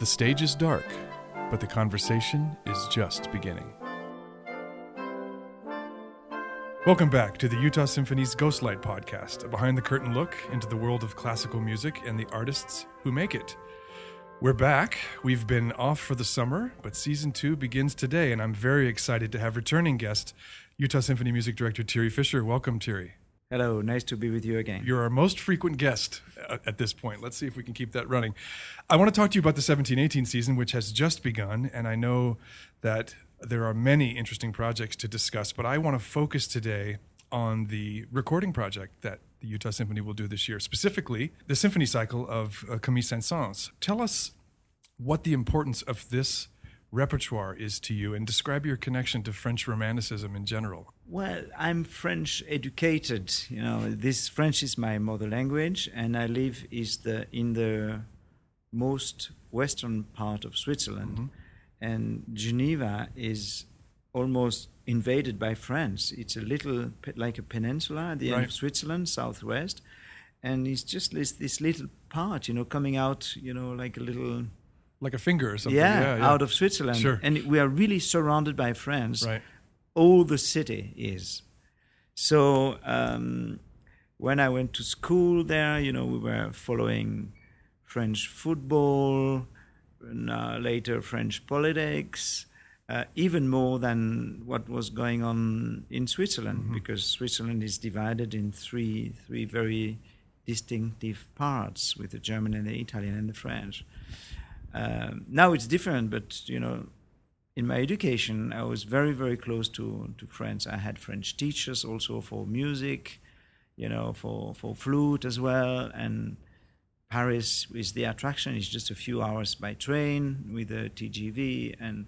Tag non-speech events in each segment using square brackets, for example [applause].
The stage is dark, but the conversation is just beginning. Welcome back to the Utah Symphony's Ghostlight podcast, a behind the curtain look into the world of classical music and the artists who make it. We're back. We've been off for the summer, but season two begins today, and I'm very excited to have returning guest, Utah Symphony Music Director Thierry Fischer. Welcome, Thierry. Hello, nice to be with you again. You're our most frequent guest at this point. Let's see if we can keep that running. I want to talk to you about the 17 18 season, which has just begun, and I know that there are many interesting projects to discuss, but I want to focus today on the recording project that the Utah Symphony will do this year, specifically the symphony cycle of uh, Camille Saint-Saëns. Tell us what the importance of this repertoire is to you and describe your connection to French Romanticism in general. Well, I'm French educated. You know, this French is my mother language, and I live is the in the most western part of Switzerland, mm-hmm. and Geneva is almost invaded by France. It's a little like a peninsula at the end of Switzerland, southwest, and it's just this, this little part, you know, coming out, you know, like a little like a finger or something. Yeah, yeah, yeah. out of Switzerland. Sure. And we are really surrounded by France. Right. All the city is. So um, when I went to school there, you know, we were following French football, and, uh, later French politics, uh, even more than what was going on in Switzerland, mm-hmm. because Switzerland is divided in three three very distinctive parts with the German and the Italian and the French. Um, now it's different, but you know, in my education, I was very, very close to to French. I had French teachers also for music, you know, for for flute as well, and Paris is the attraction. It's just a few hours by train with the TGV, and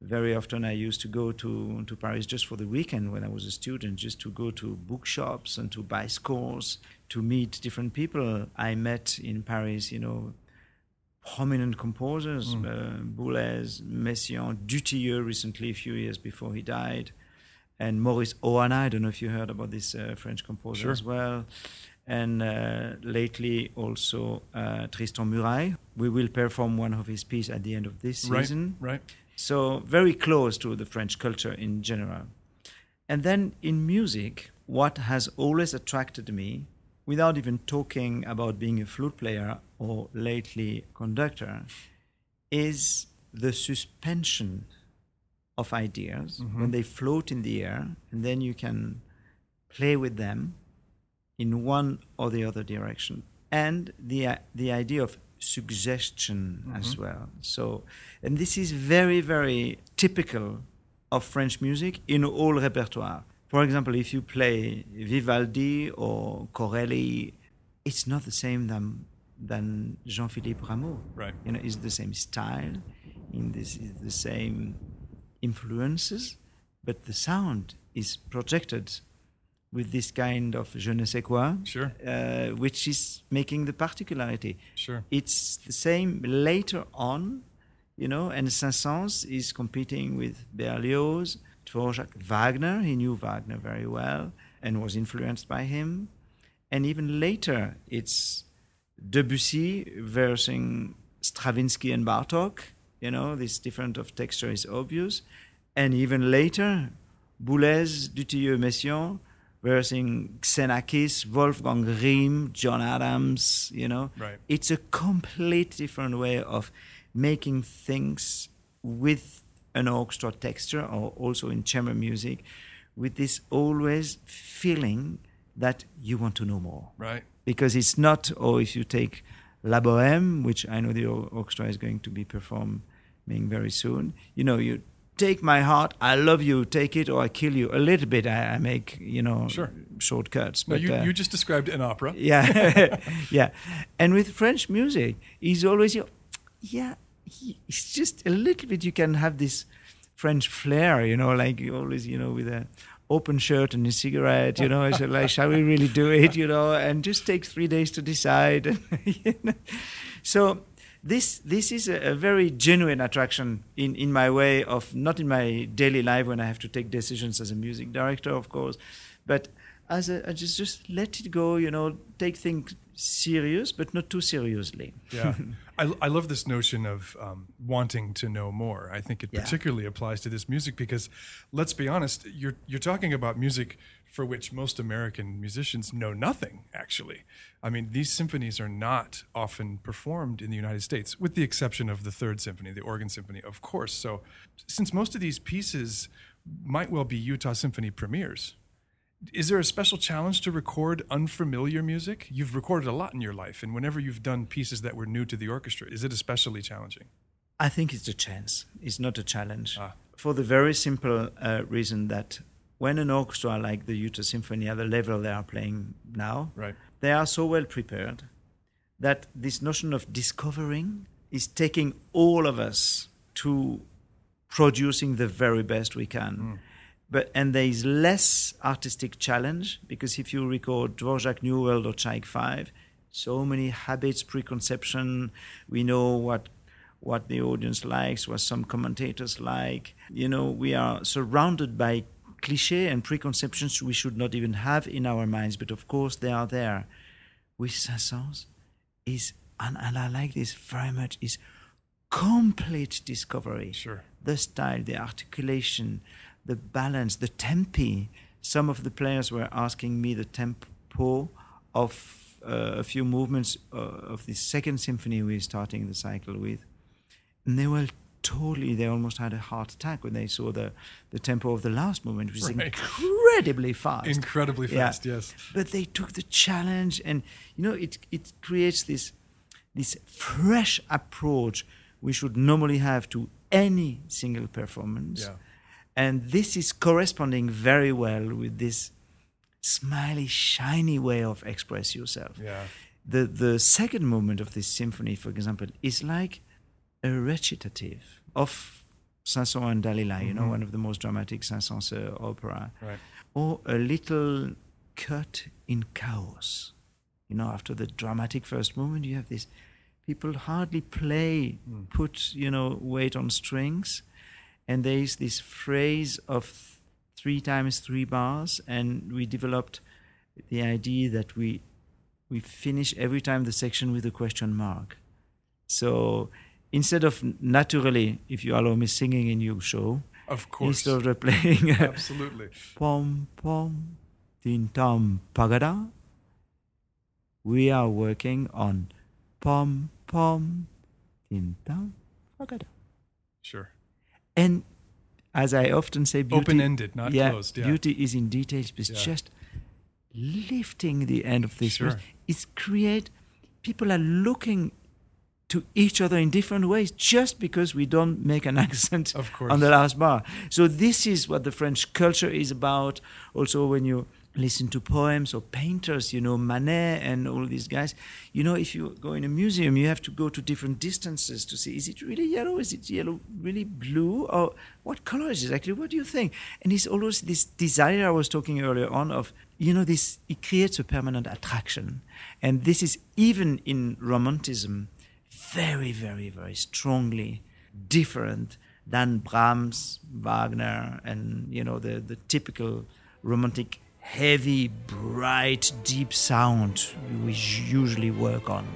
very often I used to go to to Paris just for the weekend when I was a student, just to go to bookshops and to buy scores, to meet different people I met in Paris. You know prominent composers, mm. uh, Boulez, Messiaen, Dutilleux recently, a few years before he died, and Maurice Ohana. I don't know if you heard about this uh, French composer sure. as well. And uh, lately also uh, Tristan Murail. We will perform one of his pieces at the end of this season. Right, right. So very close to the French culture in general. And then in music, what has always attracted me without even talking about being a flute player or lately conductor, is the suspension of ideas mm-hmm. when they float in the air, and then you can play with them in one or the other direction, and the uh, the idea of suggestion mm-hmm. as well. So, and this is very very typical of French music in all repertoire. For example, if you play Vivaldi or Corelli, it's not the same than than Jean-Philippe Rameau. Right. You know, it's the same style, in this is the same influences, but the sound is projected with this kind of je ne sais quoi, sure. uh, which is making the particularity. Sure. It's the same later on, you know, and Saint-Saëns is competing with Berlioz Dvorak Wagner. He knew Wagner very well and was influenced by him. And even later, it's Debussy versus Stravinsky and Bartok. You know, this difference of texture is obvious. And even later, Boulez, Dutilleux, Messiaen versus Xenakis, Wolfgang Rihm, John Adams. You know, right. it's a complete different way of making things with an orchestra texture or also in chamber music with this always feeling that you want to know more. Right. Because it's not, or if you take La Bohème, which I know the orchestra is going to be performing very soon, you know, you take my heart, I love you, take it or I kill you. A little bit, I, I make, you know, sure. shortcuts. But you, uh, you just described an opera. [laughs] Yeah. [laughs] [laughs] yeah. And with French music, he's always, yeah, it's just a little bit you can have this French flair, you know, like always, you know, with a open shirt and a cigarette, you know. I said, like, shall we really do it, you know? And just take three days to decide. [laughs] you know? So this this is a, a, very genuine attraction in in my way of not in my daily life when I have to take decisions as a music director, of course, but as a, I just just let it go, you know, take things serious, but not too seriously. Yeah. [laughs] I, I love this notion of um, wanting to know more. I think it Yeah. particularly applies to this music because, let's be honest, you're, you're talking about music for which most American musicians know nothing, actually. I mean, these symphonies are not often performed in the United States, with the exception of the Third Symphony, the Organ Symphony, of course. So, since most of these pieces might well be Utah Symphony premieres, is there a special challenge to record unfamiliar music? You've recorded a lot in your life, and whenever you've done pieces that were new to the orchestra, is it especially challenging? I think it's a chance. It's not a challenge. Ah. For the very simple uh, reason that when an orchestra like the Utah Symphony at the level they are playing now, Right. they are so well prepared that this notion of discovering is taking all of us to producing the very best we can. But and there is less artistic challenge because if you record Dvorak New World or Tchaik Five, so many habits, preconception. We know what what the audience likes, what some commentators like. You know, we are surrounded by cliche and preconceptions we should not even have in our minds, but of course they are there. With Saint-Saëns is, and, and I like this very much, is complete discovery. Sure. The style, the articulation, the balance, the tempi. Some of the players were asking me the tempo of uh, a few movements uh, of the second symphony we're starting the cycle with. And they were totally, they almost had a heart attack when they saw the, the tempo of the last movement, which is Right. incredibly fast. Incredibly Yeah. fast, yes. But they took the challenge, and you know, it it creates this this fresh approach we should normally have to any single performance. Yeah. And this is corresponding very well with this smiley, shiny way of express yourself. Yeah. The the second movement of this symphony, for example, is like a recitative of Samson and Dalila, you know, one of the most dramatic Saint-Saëns uh, opera Right. or a little cut in chaos. You know, after the dramatic first movement, you have this people hardly play, put, you know, weight on strings. And there is this phrase of three times three bars, and we developed the idea that we we finish every time the section with a question mark. So instead of naturally, if you allow me singing in your show, Of course. instead of playing uh, Absolutely. [laughs] pom pom tin tom pagada we are working on pom pom tin tom pagada Sure. And as i often say beauty Open ended, not yeah, closed. Yeah. beauty is in details but Yeah. just lifting the end of this Sure. verse is create people are looking to each other in different ways just because we don't make an [laughs] accent Of course. on the last bar. So this is what the French culture is about. Also, when you listen to poems or painters, you know Manet and all these guys. You know, if you go in a museum, you have to go to different distances to see: is it really yellow? Is it yellow really blue? Or what color is it actually? What do you think? And it's always this desire I was talking earlier on of you know this. It creates a permanent attraction, and this is even in romanticism very, very, very strongly different than Brahms, Wagner, and you know the the typical romantic, heavy, bright, deep sound we usually work on.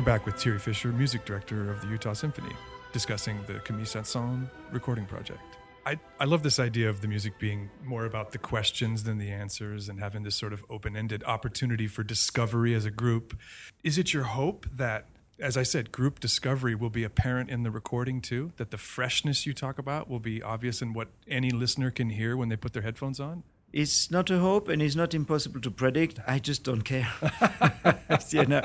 We're back with Thierry Fischer, music director of the Utah Symphony, discussing the Camille Saint-Saëns recording project. I, I love this idea of the music being more about the questions than the answers and having this sort of open ended opportunity for discovery as a group. Is it your hope that, as I said, group discovery will be apparent in the recording too? That the freshness you talk about will be obvious in what any listener can hear when they put their headphones on? It's not a hope and it's not impossible to predict. I just don't care. [laughs] [laughs] you know,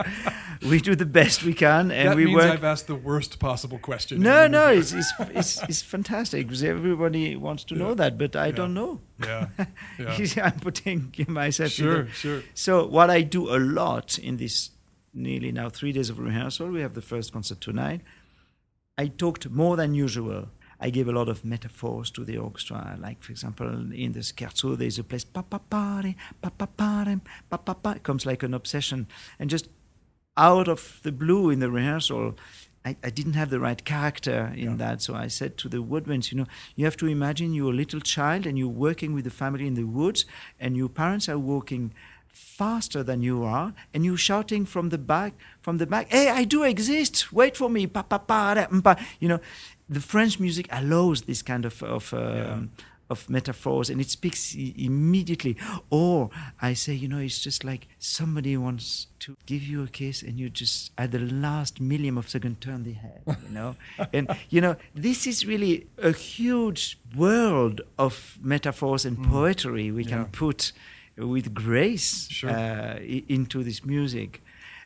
we do the best we can, and that we means work. I've asked the worst possible question. no, no, it's, it's it's it's fantastic because everybody wants to know that, but I don't know. yeah, [laughs] yeah. I'm putting myself in Sure, the- sure. So what I do a lot in this nearly now three days of rehearsal, we have the first concert tonight. I talked more than usual. I gave a lot of metaphors to the orchestra. Like, for example, in the scherzo, there's a place, pa pa pare, pa pa pare, pa pa pa. It comes like an obsession. And just out of the blue in the rehearsal, I, I didn't have the right character in Yeah. that. So I said to the woodwinds, you know, you have to imagine you're a little child and you're working with the family in the woods, and your parents are walking faster than you are, and you're shouting from the back, from the back, hey, I do exist, wait for me, pa pa pa, mm, pa. You know, the French music allows this kind of of um, Yeah. of metaphors, and it speaks i- immediately. Or I say, you know, it's just like somebody wants to give you a kiss, and you just at the last million of second turn the head, you [laughs] know, and you know, this is really a huge world of metaphors and poetry we Yeah. can put with grace Sure. uh, into this music.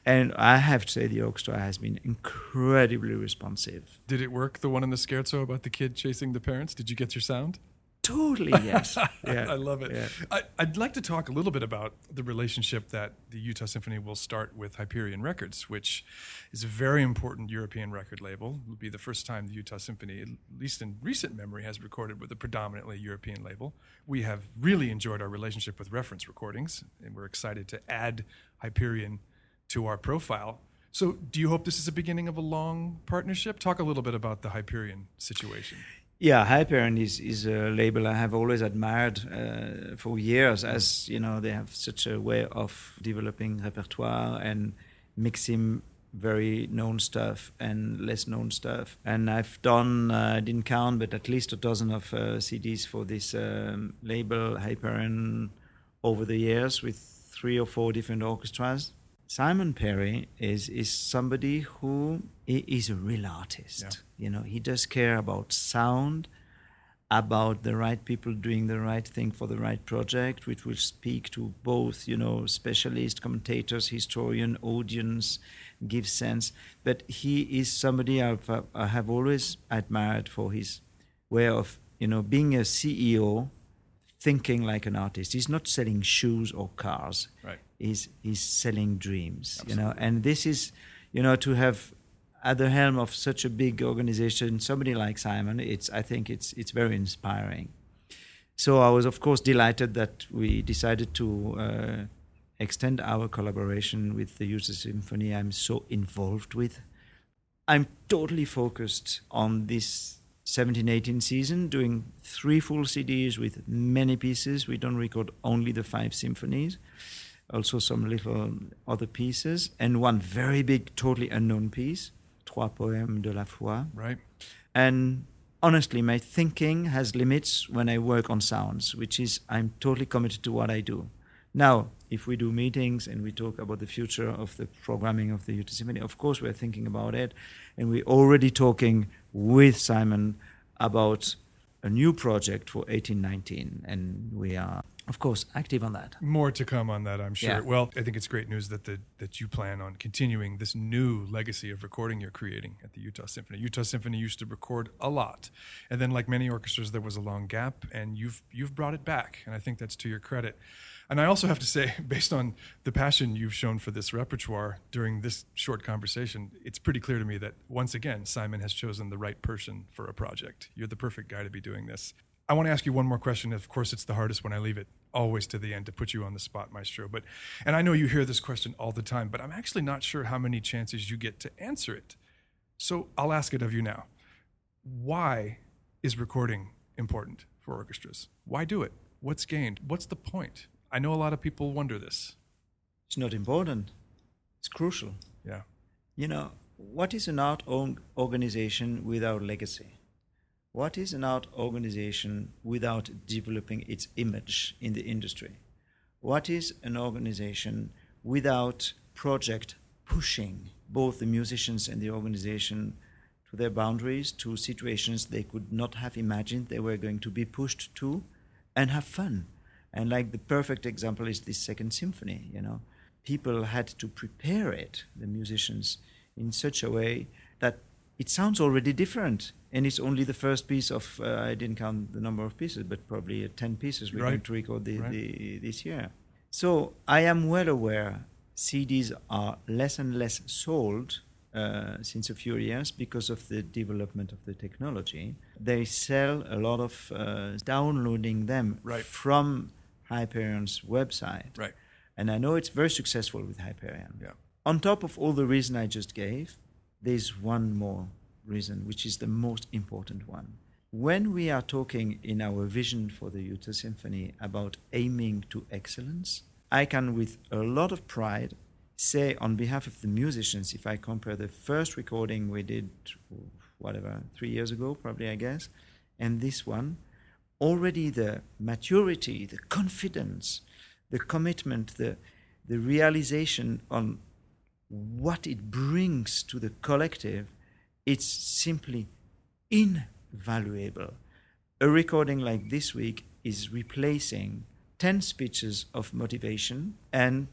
And I have to say, the orchestra has been incredibly responsive. Did it work? The one in the scherzo about the kid chasing the parents? Did you get your sound? Totally, yes. [laughs] Yeah. I love it. Yeah. I, I'd like to talk a little bit about the relationship that the Utah Symphony will start with Hyperion Records, which is a very important European record label. It will be the first time the Utah Symphony, at least in recent memory, has recorded with a predominantly European label. We have really enjoyed our relationship with Reference Recordings, and we're excited to add Hyperion to our profile. So, do you hope this is the beginning of a long partnership? Talk a little bit about the Hyperion situation. Yeah, Hyperion is, is a label I have always admired uh, for years, as you know, they have such a way of developing repertoire and mixing very known stuff and less known stuff. And I've done, uh, I didn't count, but at least a dozen of uh, CDs for this um, label, Hyperion, over the years with three or four different orchestras. Simon Perry is is somebody who is a real artist. Yeah. You know, he does care about sound, about the right people doing the right thing for the right project, which will speak to both, you know, specialist, commentators, historian, audience, give sense. But he is somebody I've, uh, I have always admired for his way of, you know, being a CEO, thinking like an artist. He's not selling shoes or cars. Right. is is selling dreams you know? And this is you know to have at the helm of such a big organization somebody like simon it's i think it's it's very inspiring. So i was of course delighted that we decided to uh, extend our collaboration with the Utah symphony i'm so involved with. I'm totally focused on this 17 18 season doing three full cds with many pieces we don't record only the five symphonies also some little other pieces, and one very big, totally unknown piece, Trois Poèmes de la Foi. Right. And honestly, my thinking has limits when I work on sounds, which is I'm totally committed to what I do. Now, if we do meetings and we talk about the future of the programming of the Utah Symphony, of course we're thinking about it, and we're already talking with Simon about a new project for 1819, and we are, of course, active on that. More to come on that, I'm sure. Yeah. Well, I think it's great news that the that you plan on continuing this new legacy of recording you're creating at the Utah Symphony. Utah Symphony used to record a lot, and then, like many orchestras, there was a long gap, and you've you've brought it back, and I think that's to your credit. And I also have to say, [laughs] based on the passion you've shown for this repertoire during this short conversation, it's pretty clear to me that once again, Simon has chosen the right person for a project. You're the perfect guy to be doing this. I want to ask you one more question. Of course, it's the hardest when I leave it always to the end to put you on the spot, Maestro. But and I know you hear this question all the time, but I'm actually not sure how many chances you get to answer it. So I'll ask it of you now. Why is recording important for orchestras? Why do it? What's gained? What's the point? I know a lot of people wonder this. It's not important. It's crucial. Yeah. You know, what is an art organization without legacy? What is an art organization without developing its image in the industry? What is an organization without project pushing both the musicians and the organization to their boundaries, to situations they could not have imagined they were going to be pushed to, and have fun? And like the perfect example is this second symphony, you know. People had to prepare it, the musicians, in such a way that it sounds already different. And it's only the first piece of, uh, I didn't count the number of pieces, but probably uh, 10 pieces we're Right. going to record the, Right. the, this year. So I am well aware CDs are less and less sold uh, since a few years because of the development of the technology. They sell a lot of uh, downloading them Right. from Hyperion's website. Right. And I know it's very successful with Hyperion. Yeah. On top of all the reason I just gave, there's one more reason, which is the most important one. When we are talking in our vision for the Utah Symphony about aiming to excellence, I can, with a lot of pride, say on behalf of the musicians, if I compare the first recording we did, whatever, three years ago, probably, I guess, and this one, already the maturity, the confidence, the commitment, the, the realization on what it brings to the collective, it's simply invaluable. A recording like this week is replacing 10 speeches of motivation and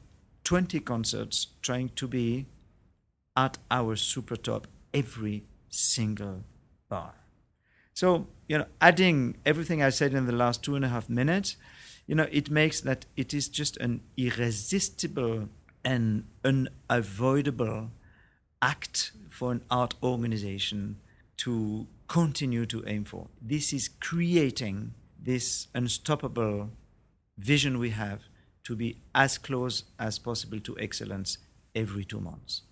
20 concerts trying to be at our super top every single bar. So, you know, adding everything I said in the last two and a half minutes, you know, it makes that it is just an irresistible and unavoidable act for an art organization to continue to aim for. This is creating this unstoppable vision we have to be as close as possible to excellence every two months.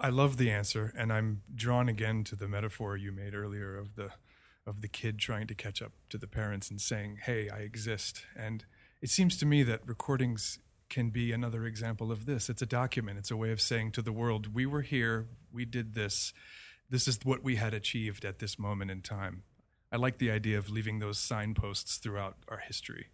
I love the answer, and I'm drawn again to the metaphor you made earlier of the of the kid trying to catch up to the parents and saying, "Hey, I exist." And it seems to me that recordings can be another example of this. It's a document. It's a way of saying to the world, "We were here. We did this. This is what we had achieved at this moment in time." I like the idea of leaving those signposts throughout our history.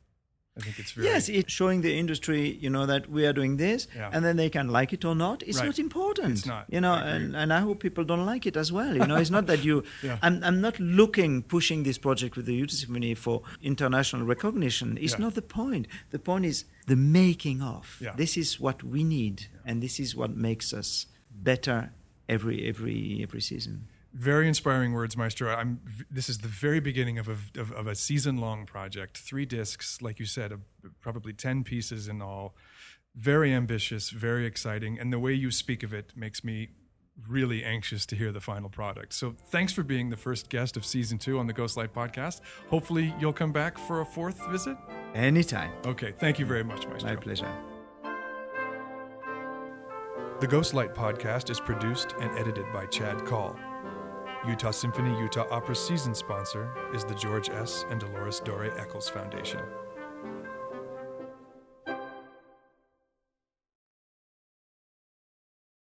I think it's very Yes, it's showing the industry, you know, that we are doing this, Yeah. and then they can like it or not. It's Right. not important. It's not. You know, and, and I hope people don't like it as well. You know, it's not that you. [laughs] Yeah. I'm, I'm not looking, pushing this project with the Utah Symphony for international recognition. It's Yeah. not the point. The point is the making of. This is what we need, and this is what makes us better every every every season. Very inspiring words, Maestro. I'm. This is the very beginning of a of, of a season long project. Three discs, like you said, uh, probably ten pieces in all. Very ambitious, very exciting, and the way you speak of it makes me really anxious to hear the final product. So, thanks for being the first guest of season two on the Ghostlight podcast. Hopefully, you'll come back for a fourth visit. Anytime. Okay, thank you very much, Maestro. My pleasure. The Ghostlight podcast is produced and edited by Chad Call. Utah Symphony Utah Opera season sponsor is the George S. and Dolores Dore Eccles Foundation.